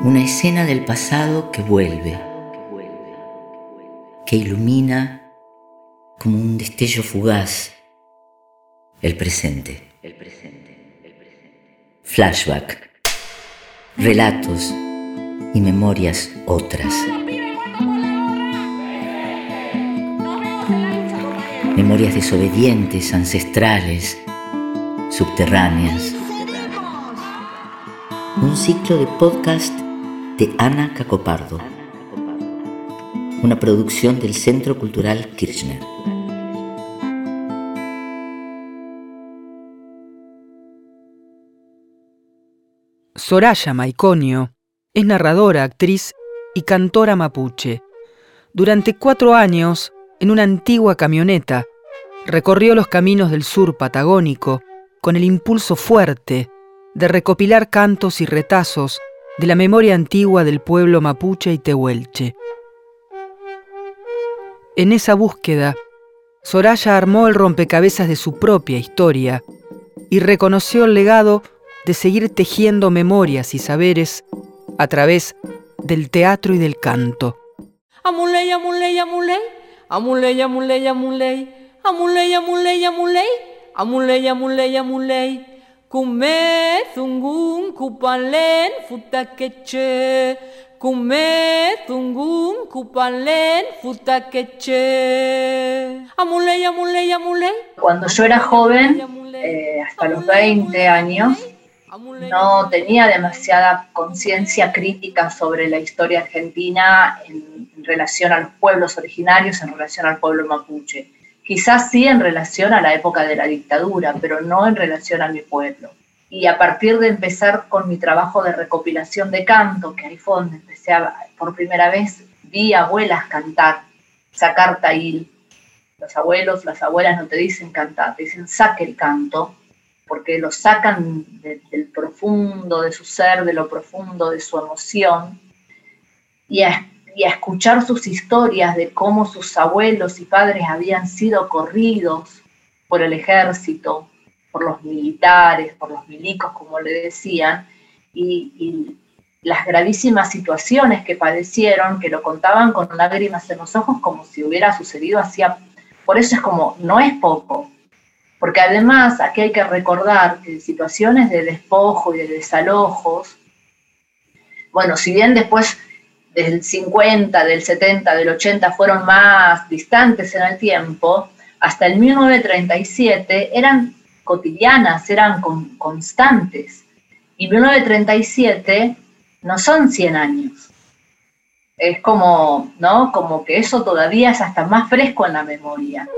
Una escena del pasado que vuelve, que ilumina como un destello fugaz el presente. Flashback, relatos y memorias otras. Memorias desobedientes, ancestrales, subterráneas. Un ciclo de podcast de Ana Cacopardo. Una producción del Centro Cultural Kirchner. Soraya Maiconio es narradora, actriz y cantora mapuche. Durante cuatro años, en una antigua camioneta, recorrió los caminos del sur patagónico con el impulso fuerte de recopilar cantos y retazos de la memoria antigua del pueblo mapuche y tehuelche. En esa búsqueda, Soraya armó el rompecabezas de su propia historia y reconoció el legado de seguir tejiendo memorias y saberes a través del teatro y del canto. Amuley, amuley, amuley, amuley, amuley, amuley, amuley, amuley, amuley, amuley, amuley, amuley, kume zungun kupalen futakeche, kume zungun kupalen futakeche. Amuley, amuley, amuley. Cuando yo era joven, eh, hasta los 20 años, no tenía demasiada conciencia crítica sobre la historia argentina en, relación a los pueblos originarios, en relación al pueblo mapuche. Quizás sí en relación a la época de la dictadura, pero no en relación a mi pueblo. Y a partir de empezar con mi trabajo de recopilación de canto, que ahí fue donde empecé a, por primera vez, vi abuelas cantar, sacar tail. Los abuelos, las abuelas no te dicen cantar, te dicen saque el canto porque lo sacan del profundo de su ser, de lo profundo de su emoción, y a, escuchar sus historias de cómo sus abuelos y padres habían sido corridos por el ejército, por los militares, por los milicos, como le decían, y, y las gravísimas situaciones que padecieron, que lo contaban con lágrimas en los ojos como si hubiera sucedido hacía... Por eso es como, no es poco, porque además aquí hay que recordar que situaciones de despojo y de desalojos, bueno, si bien después del 50, del 70, del 80 fueron más distantes en el tiempo, hasta el 1937 eran cotidianas, eran constantes. Y 1937 no son 100 años. Es como, ¿no? Como que eso todavía es hasta más fresco en la memoria.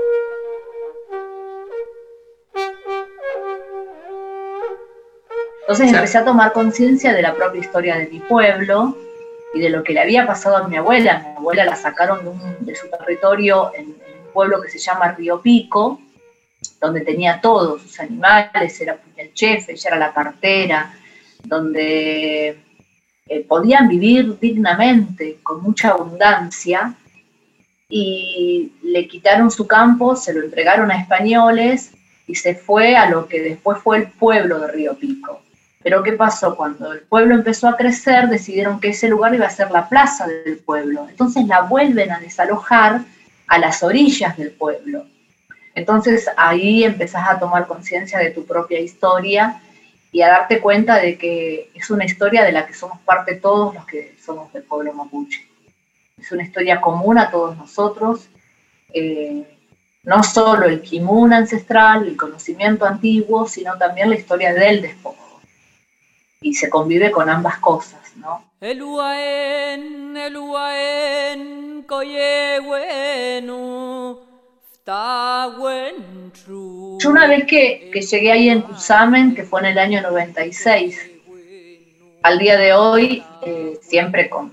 Entonces empecé a tomar conciencia de la propia historia de mi pueblo y de lo que le había pasado a mi abuela. Mi abuela la sacaron de, su territorio en, un pueblo que se llama Río Pico, donde tenía todos sus animales, era el chef, ella era la partera, donde eh, podían vivir dignamente, con mucha abundancia, y le quitaron su campo, se lo entregaron a españoles y se fue a lo que después fue el pueblo de Río Pico. Pero ¿qué pasó? Cuando el pueblo empezó a crecer, decidieron que ese lugar iba a ser la plaza del pueblo. Entonces la vuelven a desalojar a las orillas del pueblo. Entonces ahí empezás a tomar conciencia de tu propia historia y a darte cuenta de que es una historia de la que somos parte todos los que somos del pueblo mapuche. Es una historia común a todos nosotros. Eh, no solo el kimun ancestral, el conocimiento antiguo, sino también la historia del despojo y se convive con ambas cosas, ¿no? Yo una vez que, llegué ahí en Cusamen, que fue en el año 96, al día de hoy, eh, siempre con,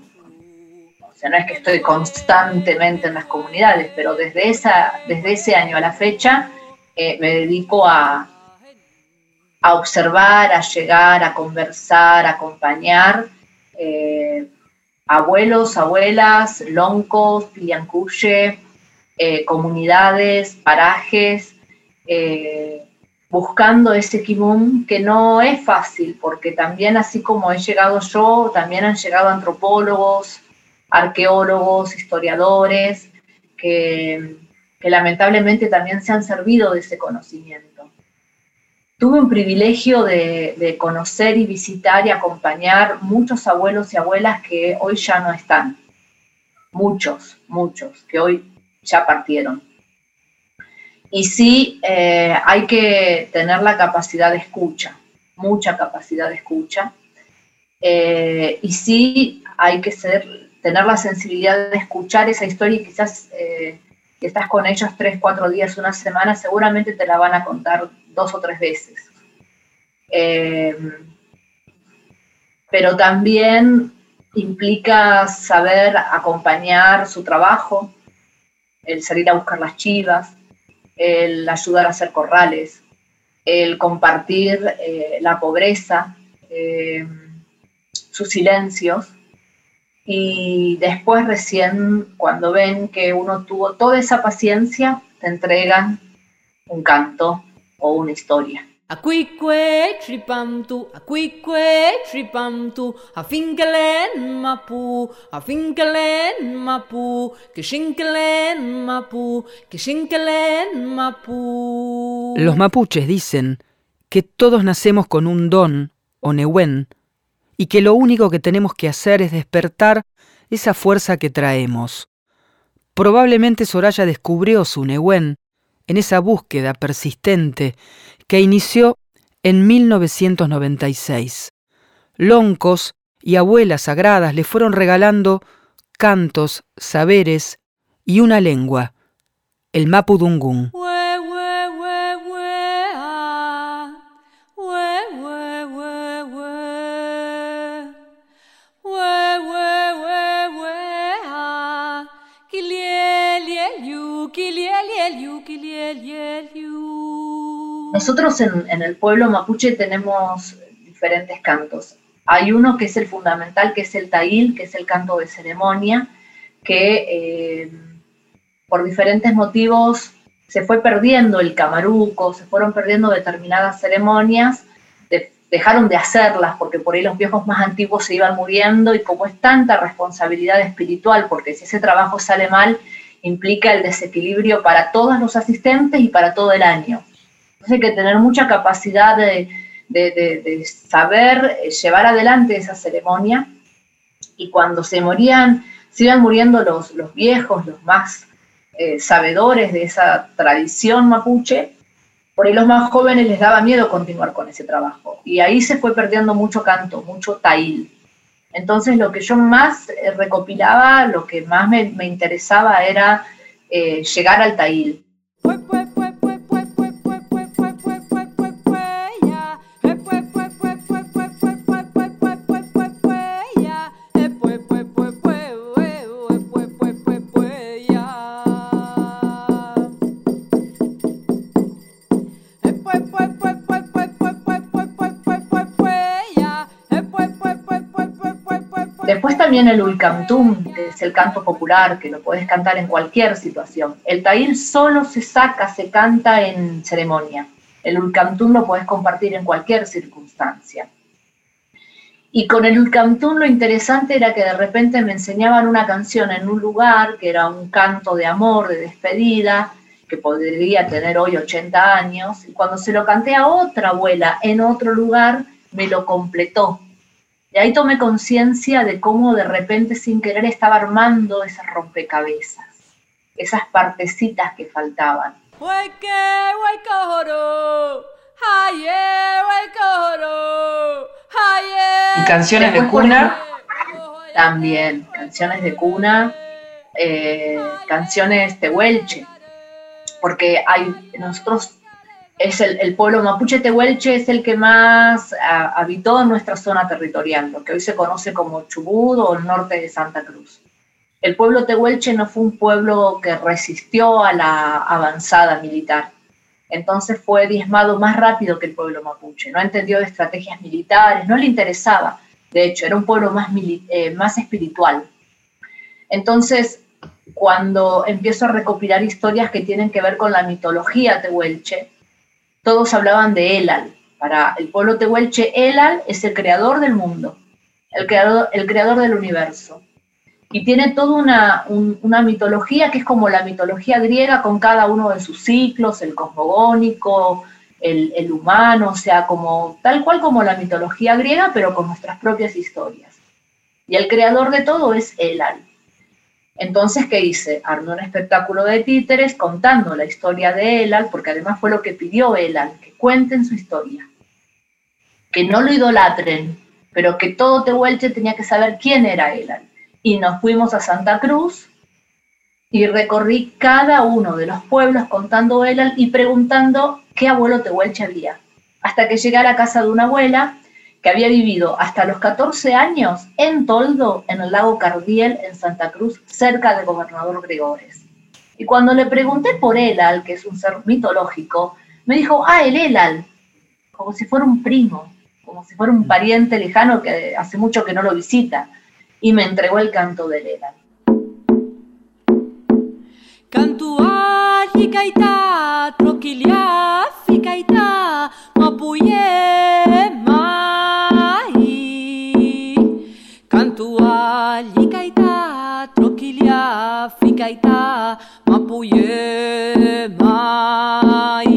o sea, no es que estoy constantemente en las comunidades, pero desde, esa, desde ese año a la fecha eh, me dedico a, a observar, a llegar, a conversar, a acompañar eh, abuelos, abuelas, loncos, piliancuye, eh, comunidades, parajes, eh, buscando ese kimum que no es fácil, porque también así como he llegado yo, también han llegado antropólogos, arqueólogos, historiadores, que, lamentablemente también se han servido de ese conocimiento. Tuve un privilegio de, conocer y visitar y acompañar muchos abuelos y abuelas que hoy ya no están. Muchos, muchos, que hoy ya partieron y sí, eh, hay que tener la capacidad de escucha, mucha capacidad de escucha. Eh, y sí, hay que tener la sensibilidad de escuchar esa historia y quizás eh, estás con ellos tres, cuatro días, una semana, seguramente te la van a contar dos o tres veces. pero también implica saber acompañar su trabajo, el salir a buscar las chivas, el ayudar a hacer corrales, el compartir eh, la pobreza, eh, sus silencios, y después recién cuando ven que uno tuvo toda esa paciencia, te entregan un canto o una historia. Aquique tripamtu, aquique tripamtu, afinkelen mapu, afinkelen mapu, kishinkelen mapu, kishinkelen mapu. Los mapuches dicen que todos nacemos con un don, o newen, y que lo único que tenemos que hacer es despertar esa fuerza que traemos. Probablemente Soraya descubrió su newen en esa búsqueda persistente que inició en 1996. Loncos y abuelas sagradas le fueron regalando cantos, saberes y una lengua, el mapudungún. Nosotros en, el pueblo mapuche tenemos diferentes cantos. Hay uno que es el fundamental, que es el tail, que es el canto de ceremonia, que eh, por diferentes motivos se fue perdiendo el camaruco, se fueron perdiendo determinadas ceremonias, dejaron de hacerlas porque por ahí los viejos más antiguos se iban muriendo y como es tanta responsabilidad espiritual, porque si ese trabajo sale mal, implica el desequilibrio para todos los asistentes y para todo el año. Entonces hay que tener mucha capacidad de, saber eh, llevar adelante esa ceremonia y cuando se morían, se iban muriendo los, viejos, los más eh, sabedores de esa tradición mapuche, por ahí los más jóvenes les daba miedo continuar con ese trabajo. Y ahí se fue perdiendo mucho canto, mucho tail. Entonces lo que yo más eh, recopilaba, lo que más me, interesaba era llegar al tail. El ulcantum, que es el canto popular, que lo puedes cantar en cualquier situación. El taíl solo se saca, se canta en ceremonia. El ulcantum lo puedes compartir en cualquier circunstancia. Y con el ulcantum lo interesante era que de repente me enseñaban una canción en un lugar que era un canto de amor, de despedida, que podría tener hoy 80 años, y cuando se lo canté a otra abuela en otro lugar, me lo completó y ahí tomé conciencia de cómo de repente sin querer estaba armando ese rompecabezas, esas partecitas que faltaban. Y canciones de cuna. También, canciones de cuna, eh, canciones de Huelche, porque hay, nosotros es el, pueblo mapuche tehuelche es el que más habitó nuestra zona territorial, lo que hoy se conoce como Chubut o el norte de Santa Cruz. El pueblo tehuelche no fue un pueblo que resistió a la avanzada militar, entonces fue diezmado más rápido que el pueblo mapuche, no entendió de estrategias militares, no le interesaba, de hecho, era un pueblo más, eh, más espiritual. Entonces, cuando empiezo a recopilar historias que tienen que ver con la mitología tehuelche, todos hablaban de Elal. Para el pueblo tehuelche, Elal es el creador del mundo, el creador, el creador del universo. Y tiene toda una, una mitología que es como la mitología griega con cada uno de sus ciclos, el cosmogónico, el, el, humano, o sea, como tal cual como la mitología griega, pero con nuestras propias historias. Y el creador de todo es Elal. Entonces, ¿qué hice? Armé un espectáculo de títeres contando la historia de Elal, porque además fue lo que pidió Elal, que cuenten su historia. Que no lo idolatren, pero que todo Tehuelche tenía que saber quién era Elal. Y nos fuimos a Santa Cruz y recorrí cada uno de los pueblos contando Elal y preguntando qué abuelo Tehuelche había. Hasta que llegué a la casa de una abuela que había vivido hasta los 14 años en Toldo, en el lago Cardiel, en Santa Cruz, cerca del gobernador Gregores. Y cuando le pregunté por Elal, que es un ser mitológico, me dijo, ah, el Elal, como si fuera un primo, como si fuera un pariente lejano que hace mucho que no lo visita, y me entregó el canto del Elal. mapuye mai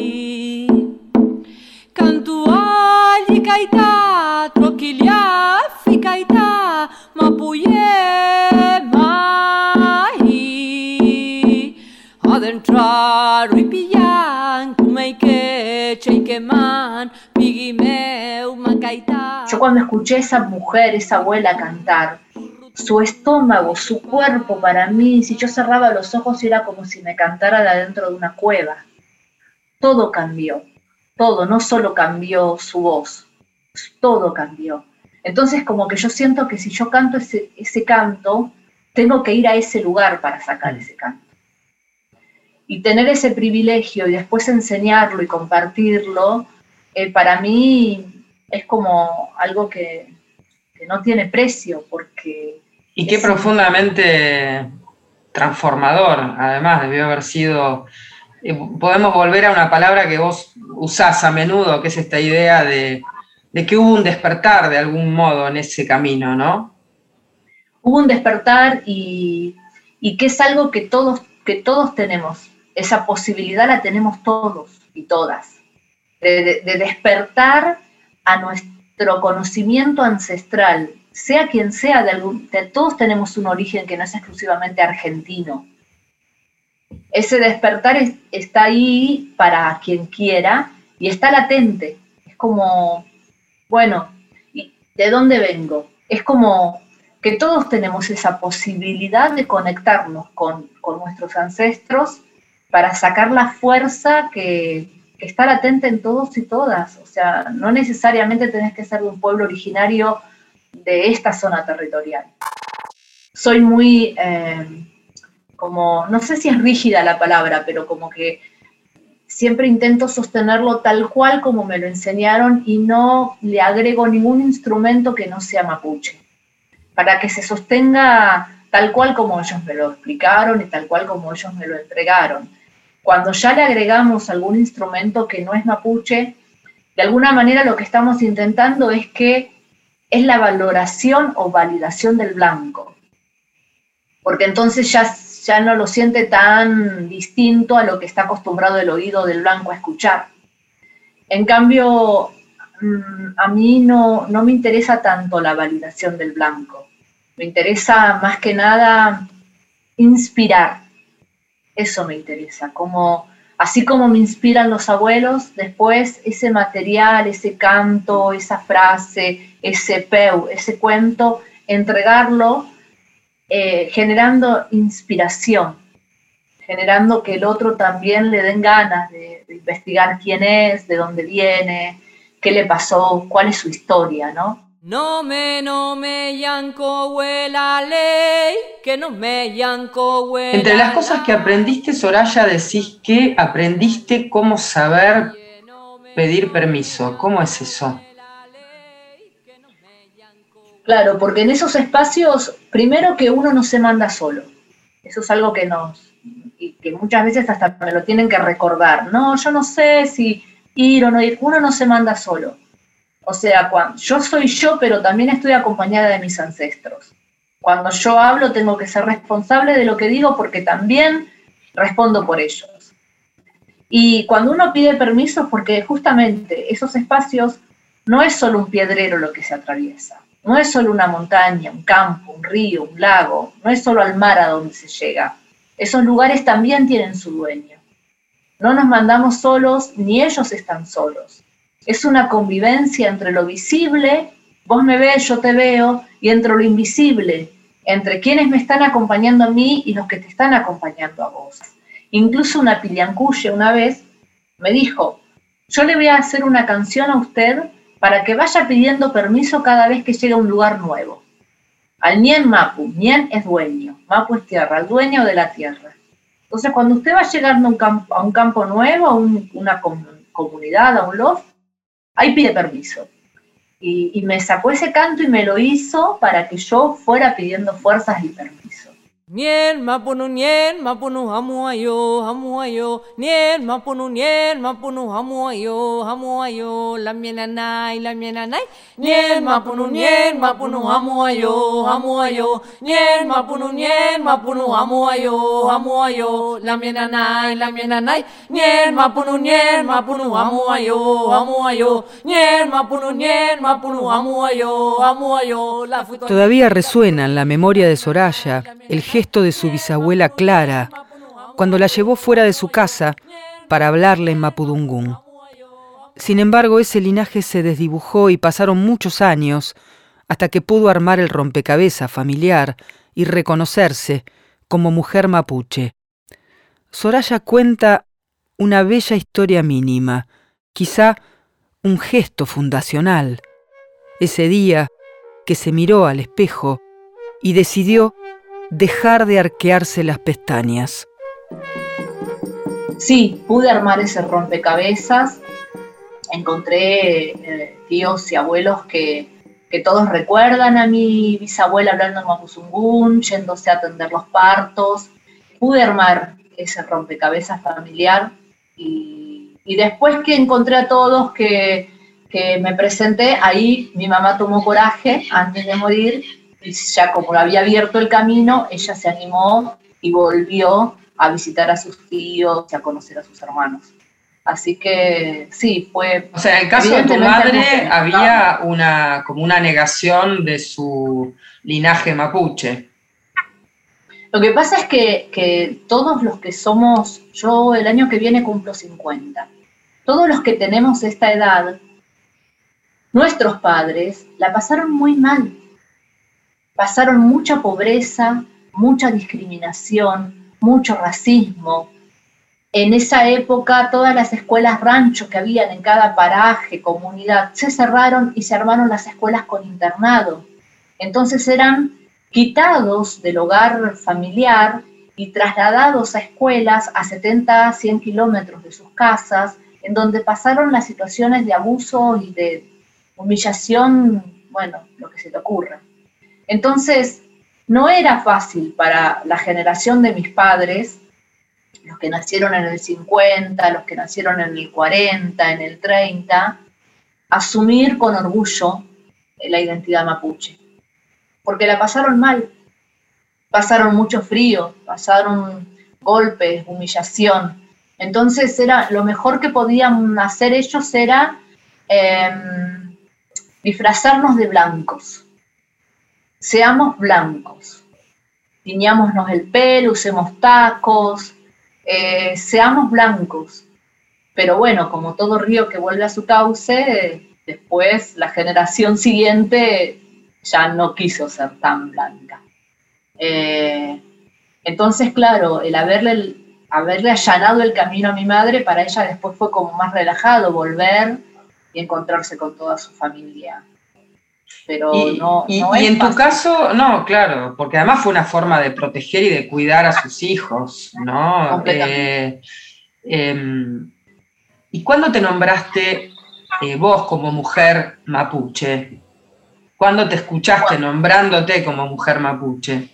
Kantua likaita trokilia fikaita mapuye mai Adentrar uipian kumeike cheikeman pigimeu makaita Yo cuando escuché a esa mujer, esa abuela cantar, su estómago, su cuerpo para mí, si yo cerraba los ojos era como si me cantara de adentro de una cueva. Todo cambió, todo, no solo cambió su voz, todo cambió. Entonces como que yo siento que si yo canto ese, canto, tengo que ir a ese lugar para sacar ese canto. Y tener ese privilegio y después enseñarlo y compartirlo, eh, para mí es como algo que no tiene precio, porque y qué profundamente transformador, además, debió haber sido. Eh, podemos volver a una palabra que vos usás a menudo, que es esta idea de, que hubo un despertar de algún modo en ese camino, ¿no? Hubo un despertar y, que es algo que todos, que todos tenemos. Esa posibilidad la tenemos todos y todas. de despertar a nuestro conocimiento ancestral, sea quien sea, de todos tenemos un origen que no es exclusivamente argentino. Ese despertar está ahí para quien quiera y está latente. Es como, bueno, ¿de dónde vengo? Es como que todos tenemos esa posibilidad de conectarnos con, nuestros ancestros para sacar la fuerza que, que, está latente en todos y todas. O sea, no necesariamente tenés que ser de un pueblo originario de esta zona territorial. Soy muy, eh, como, no sé si es rígida la palabra, pero como que siempre intento sostenerlo tal cual como me lo enseñaron y no le agrego ningún instrumento que no sea mapuche, para que se sostenga tal cual como ellos me lo explicaron y tal cual como ellos me lo entregaron. Cuando ya le agregamos algún instrumento que no es mapuche, de alguna manera lo que estamos intentando es que es la valoración o validación del blanco. Porque entonces ya, ya no lo siente tan distinto a lo que está acostumbrado el oído del blanco a escuchar. En cambio, mm, a mí no, no me interesa tanto la validación del blanco. Me interesa más que nada inspirar. Eso me interesa, como así como me inspiran los abuelos, después ese material, ese canto, esa frase, ese peu, ese cuento, entregarlo eh, generando inspiración, generando que el otro también le den ganas de, de, investigar quién es, de dónde viene, qué le pasó, cuál es su historia, ¿no? No me, no me yanco la ley, que no me yanco Entre las cosas que aprendiste, Soraya, decís que aprendiste cómo saber pedir permiso. ¿Cómo es eso? Claro, porque en esos espacios, primero que uno no se manda solo. Eso es algo que nos, y que muchas veces hasta me lo tienen que recordar. No, yo no sé si ir o no ir, uno no se manda solo. O sea, yo soy yo, pero también estoy acompañada de mis ancestros. Cuando yo hablo tengo que ser responsable de lo que digo porque también respondo por ellos. Y cuando uno pide permiso, porque justamente esos espacios no es solo un piedrero lo que se atraviesa, no es solo una montaña, un campo, un río, un lago, no es solo al mar a donde se llega. Esos lugares también tienen su dueño. No nos mandamos solos, ni ellos están solos. Es una convivencia entre lo visible, vos me ves, yo te veo, y entre lo invisible, entre quienes me están acompañando a mí y los que te están acompañando a vos. Incluso una piliancuye una vez me dijo, yo le voy a hacer una canción a usted para que vaya pidiendo permiso cada vez que llegue a un lugar nuevo. Al Nien Mapu, Nien es dueño, Mapu es tierra, el dueño de la tierra. Entonces, cuando usted va llegando a un campo, a un campo nuevo, a una comunidad, a un loft, ahí pide permiso. Y, y me sacó ese canto y me lo hizo para que yo fuera pidiendo fuerzas y permiso. Nien mapunu nien mapunu hamu ayo hamu ayo nien mapunu nien mapunu hamu ayo hamu ayo la miena nai la miena nai nien mapunu nien mapunu hamu ayo hamu ayo nien mapunu nien mapunu hamu ayo hamu ayo la miena nai la miena nai nien mapunu nien mapunu hamu ayo hamu ayo nien mapunu nien mapunu hamu ayo hamu ayo la Todavía resuena en la memoria de Soraya el gesto de su bisabuela Clara cuando la llevó fuera de su casa para hablarle en Mapudungún. Sin embargo, ese linaje se desdibujó y pasaron muchos años hasta que pudo armar el rompecabezas familiar y reconocerse como mujer mapuche. Soraya cuenta una bella historia mínima, quizá un gesto fundacional. Ese día que se miró al espejo y decidió dejar de arquearse las pestañas. Sí, pude armar ese rompecabezas. Encontré eh, tíos y abuelos que, todos recuerdan a mi bisabuela hablando en Mapuzungún, yéndose a atender los partos. Pude armar ese rompecabezas familiar y, después que encontré a todos que, que me presenté, ahí mi mamá tomó coraje antes de morir y ya como había abierto el camino, ella se animó y volvió a visitar a sus tíos y a conocer a sus hermanos. Así que sí, fue... O sea, en el caso de tu madre había una, como una negación de su linaje mapuche. Lo que pasa es que, que todos los que somos, yo el año que viene cumplo 50, todos los que tenemos esta edad, nuestros padres la pasaron muy mal pasaron mucha pobreza, mucha discriminación, mucho racismo. En esa época todas las escuelas ranchos que habían en cada paraje, comunidad, se cerraron y se armaron las escuelas con internado. Entonces eran quitados del hogar familiar y trasladados a escuelas a 70, 100 kilómetros de sus casas, en donde pasaron las situaciones de abuso y de humillación, bueno, lo que se te ocurra. Entonces, no era fácil para la generación de mis padres, los que nacieron en el 50, los que nacieron en el 40, en el 30, asumir con orgullo la identidad mapuche, porque la pasaron mal, pasaron mucho frío, pasaron golpes, humillación. Entonces era lo mejor que podían hacer ellos era em, disfrazarnos de blancos seamos blancos, tiñámonos el pelo, usemos tacos, eh, seamos blancos. Pero bueno, como todo río que vuelve a su cauce, después la generación siguiente ya no quiso ser tan blanca. Eh, entonces, claro, el haberle, haberle allanado el camino a mi madre, para ella después fue como más relajado volver y encontrarse con toda su familia pero y, no, y, en tu caso, no, claro, porque además fue una forma de proteger y de cuidar a sus hijos, ¿no? Eh, em, ¿Y cuándo te nombraste eh, vos como mujer mapuche? ¿Cuándo te escuchaste nombrándote como mujer mapuche?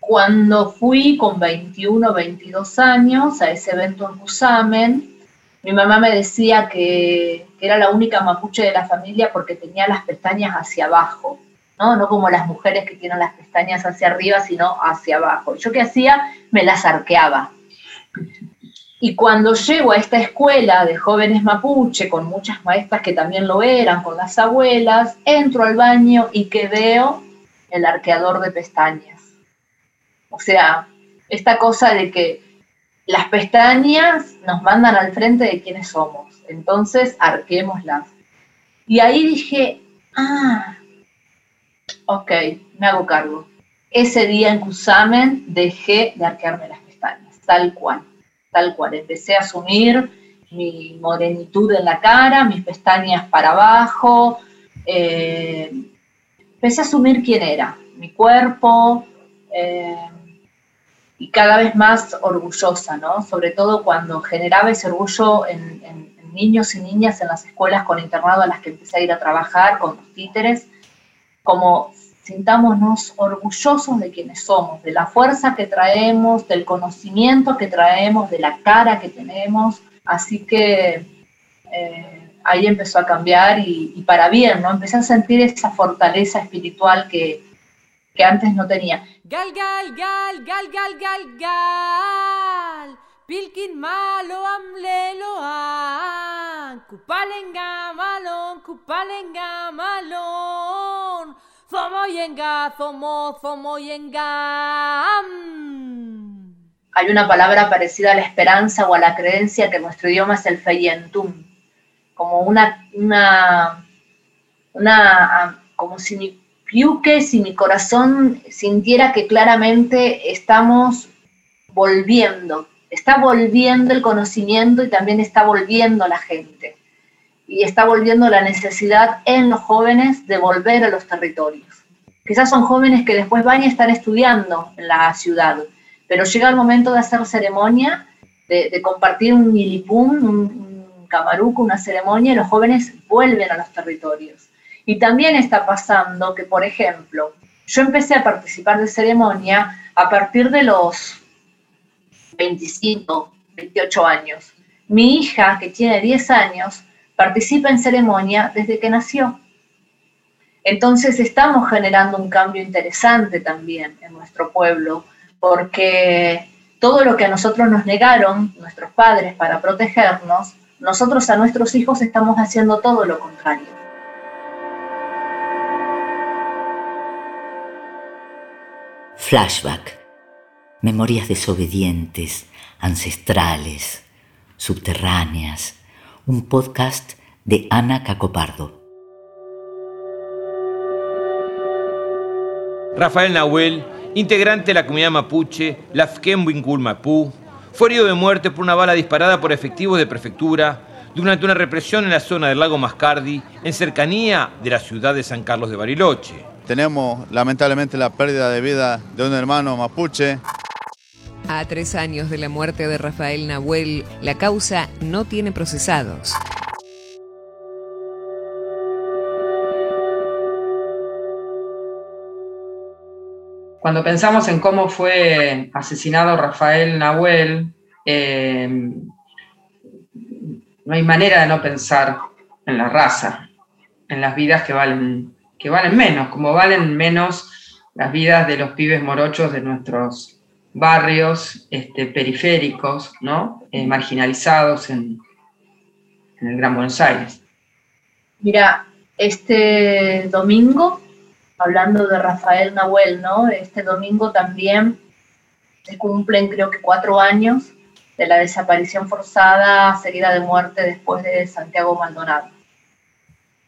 Cuando fui con 21, 22 años a ese evento en Busamen, Mi mamá me decía que, era la única mapuche de la familia porque tenía las pestañas hacia abajo. ¿no? No como las mujeres que tienen las pestañas hacia arriba, sino hacia abajo. Yo qué hacía, me las arqueaba. Y cuando llego a esta escuela de jóvenes mapuche, con muchas maestras que también lo eran, con las abuelas, entro al baño y que veo el arqueador de pestañas. O sea, esta cosa de que las pestañas nos mandan al frente de quienes somos. Entonces, arquémoslas. Y ahí dije, ah, ok, me hago cargo. Ese día en Cusamen dejé de arquearme las pestañas, tal cual, tal cual. Empecé a asumir mi morenitud en la cara, mis pestañas para abajo. Eh, empecé a asumir quién era, mi cuerpo. Eh, y cada vez más orgullosa, ¿no? Sobre todo cuando generaba ese orgullo en, niños y niñas en las escuelas con internado a las que empecé a ir a trabajar, con los títeres, como sintámonos orgullosos de quienes somos, de la fuerza que traemos, del conocimiento que traemos, de la cara que tenemos. Así que eh, ahí empezó a cambiar y, para bien, ¿no? Empecé a sentir esa fortaleza espiritual que, que antes no tenía. Gal, gal, gal, gal, gal, gal, gal. Pilkin malo amlelo an. Kupalenga malon, kupalenga malon. Zomoyenga, zomo, zomoyenga. Hay una palabra parecida a la esperanza o a la creencia que nuestro idioma es el feyentum. Como una, una, una, como si piuque, si mi corazón sintiera que claramente estamos volviendo, está volviendo el conocimiento y también está volviendo la gente y está volviendo la necesidad en los jóvenes de volver a los territorios. Quizás son jóvenes que después van y están estudiando en la ciudad, pero llega el momento de hacer ceremonia, de, compartir un milipum, un, un camaruco, una ceremonia, y los jóvenes vuelven a los territorios. Y también está pasando que, por ejemplo, yo empecé a participar de ceremonia a partir de los 25, 28 años. Mi hija, que tiene 10 años, participa en ceremonia desde que nació. Entonces estamos generando un cambio interesante también en nuestro pueblo, porque todo lo que a nosotros nos negaron nuestros padres para protegernos, nosotros a nuestros hijos estamos haciendo todo lo contrario. Flashback. Memorias desobedientes, ancestrales, subterráneas un podcast de Ana Cacopardo. Rafael Nahuel, integrante de la comunidad mapuche, Lafken Winkul Mapú, fue herido de muerte por una bala disparada por efectivos de prefectura durante una represión en la zona del lago Mascardi, en cercanía de la ciudad de San Carlos de Bariloche. Tenemos lamentablemente la pérdida de vida de un hermano mapuche. A tres años de la muerte de Rafael Nahuel, la causa no tiene procesados. Cuando pensamos en cómo fue asesinado Rafael Nahuel, eh, no hay manera de no pensar en la raza, en las vidas que valen, que valen menos, como valen menos las vidas de los pibes morochos de nuestros barrios este, periféricos, ¿no? Eh, marginalizados en, el Gran Buenos Aires. Mira, este domingo, hablando de Rafael Nahuel, ¿no? Este domingo también se cumplen creo que cuatro años de la desaparición forzada seguida de muerte después de Santiago Maldonado.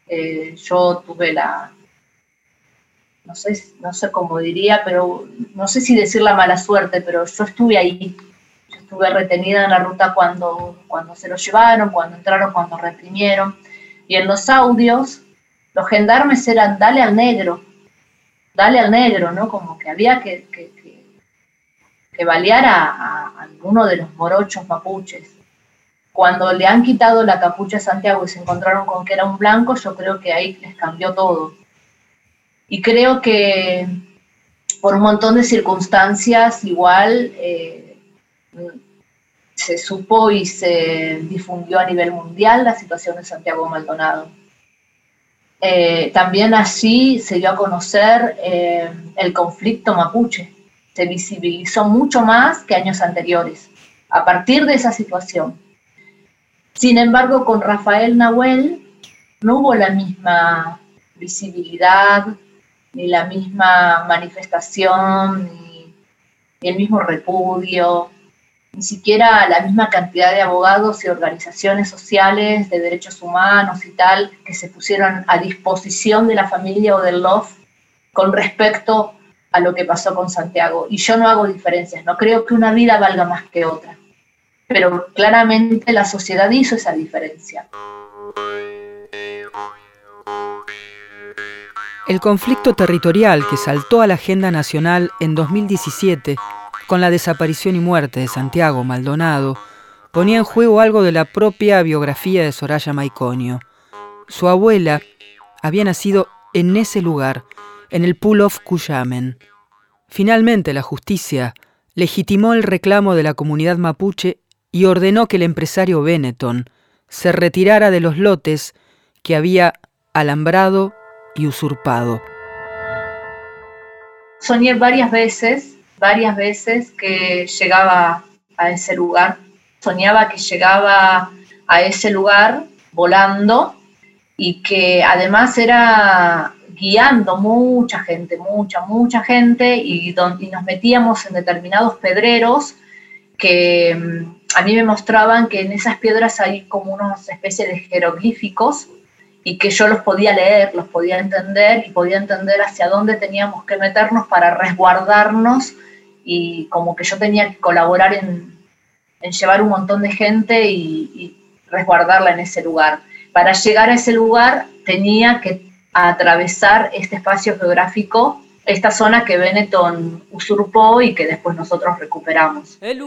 Eh, yo tuve la, no sé, no sé cómo diría, pero no sé si decir la mala suerte, pero yo estuve ahí, yo estuve retenida en la ruta cuando, cuando se lo llevaron, cuando entraron, cuando reprimieron, y en los audios los gendarmes eran dale al negro, dale al negro, ¿no? Como que había que, que, que, balear a, a, alguno de los morochos mapuches. Cuando le han quitado la capucha a Santiago y se encontraron con que era un blanco, yo creo que ahí les cambió todo y creo que por un montón de circunstancias igual eh, se supo y se difundió a nivel mundial la situación de Santiago Maldonado. Eh, también así se dio a conocer eh, el conflicto mapuche, se visibilizó mucho más que años anteriores a partir de esa situación. Sin embargo, con Rafael Nahuel no hubo la misma visibilidad, ni la misma manifestación, ni, el mismo repudio, ni siquiera la misma cantidad de abogados y organizaciones sociales de derechos humanos y tal que se pusieron a disposición de la familia o del LOF con respecto a lo que pasó con Santiago. Y yo no hago diferencias, no creo que una vida valga más que otra, pero claramente la sociedad hizo esa diferencia. El conflicto territorial que saltó a la agenda nacional en 2017 con la desaparición y muerte de Santiago Maldonado ponía en juego algo de la propia biografía de Soraya Maiconio. Su abuela había nacido en ese lugar, en el Pull-off Cuyamen. Finalmente la justicia legitimó el reclamo de la comunidad mapuche y ordenó que el empresario Benetton se retirara de los lotes que había alambrado y usurpado. Soñé varias veces, varias veces que llegaba a ese lugar. Soñaba que llegaba a ese lugar volando y que además era guiando mucha gente, mucha, mucha gente y, y nos metíamos en determinados pedreros que mm, a mí me mostraban que en esas piedras hay como unas especies de jeroglíficos y que yo los podía leer, los podía entender y podía entender hacia dónde teníamos que meternos para resguardarnos y como que yo tenía que colaborar en, llevar un montón de gente y, resguardarla en ese lugar. Para llegar a ese lugar tenía que atravesar este espacio geográfico, esta zona que Benetton usurpó y que después nosotros recuperamos. El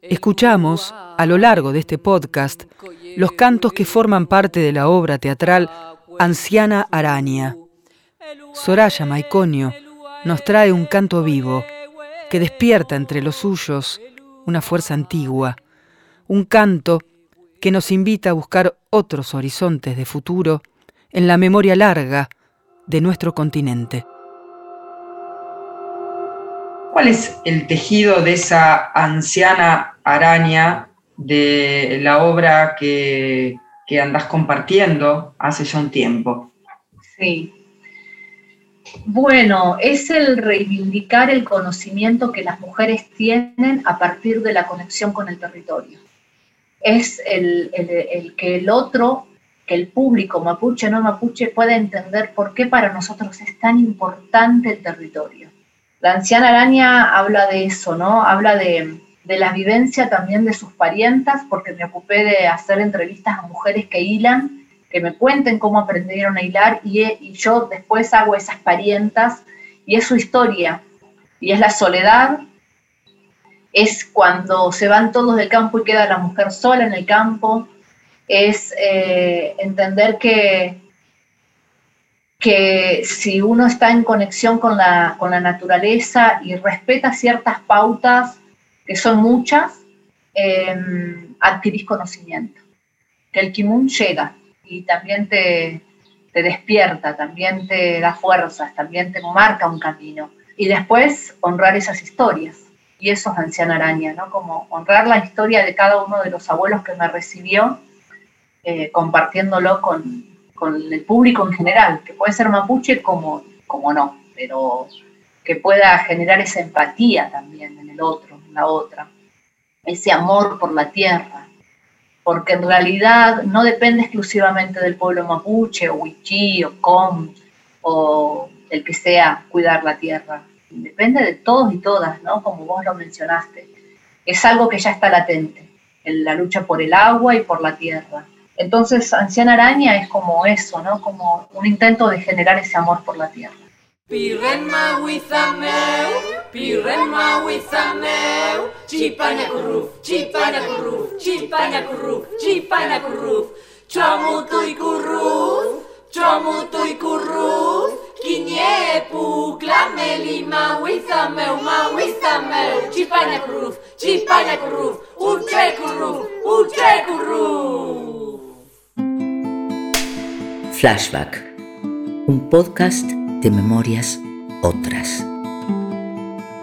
Escuchamos a lo largo de este podcast los cantos que forman parte de la obra teatral Anciana Araña. Soraya Maiconio nos trae un canto vivo que despierta entre los suyos una fuerza antigua, un canto que nos invita a buscar otros horizontes de futuro en la memoria larga de nuestro continente. ¿Cuál es el tejido de esa anciana araña de la obra que, que andás compartiendo hace ya un tiempo? Sí. Bueno, es el reivindicar el conocimiento que las mujeres tienen a partir de la conexión con el territorio. Es el, el que el otro, que el público mapuche no mapuche pueda entender por qué para nosotros es tan importante el territorio la anciana araña habla de eso, ¿no? Habla de, la vivencia también de sus parientas, porque me ocupé de hacer entrevistas a mujeres que hilan, que me cuenten cómo aprendieron a hilar y, yo después hago esas parientas y es su historia. Y es la soledad, es cuando se van todos del campo y queda la mujer sola en el campo, es eh, entender que, que si uno está en conexión con la, con la naturaleza y respeta ciertas pautas, que son muchas, em, adquirís conocimiento. Que el kimun llega y también te, te despierta, también te da fuerzas, también te marca un camino. Y después honrar esas historias. Y eso es Anciana Araña, ¿no? Como honrar la historia de cada uno de los abuelos que me recibió, eh, compartiéndolo con, con el público en general, que puede ser mapuche como, como no, pero que pueda generar esa empatía también en el otro, en la otra, ese amor por la tierra, porque en realidad no depende exclusivamente del pueblo mapuche o huichí o com o el que sea cuidar la tierra, depende de todos y todas, ¿no? Como vos lo mencionaste. Es algo que ya está latente, en la lucha por el agua y por la tierra. Entonces, Anciana Araña es como eso, ¿no? Como un intento de generar ese amor por la tierra. Pirrenma wizameu, pirrenma wizameu, chipanya kurruf, chipanya kurruf, Flashback, un podcast de memorias otras.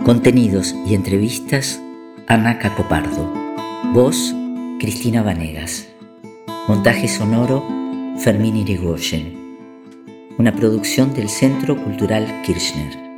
Contenidos y entrevistas, Ana Cacopardo. Voz, Cristina Vanegas. Montaje sonoro, Fermín Irigoyen. Una producción del Centro Cultural Kirchner.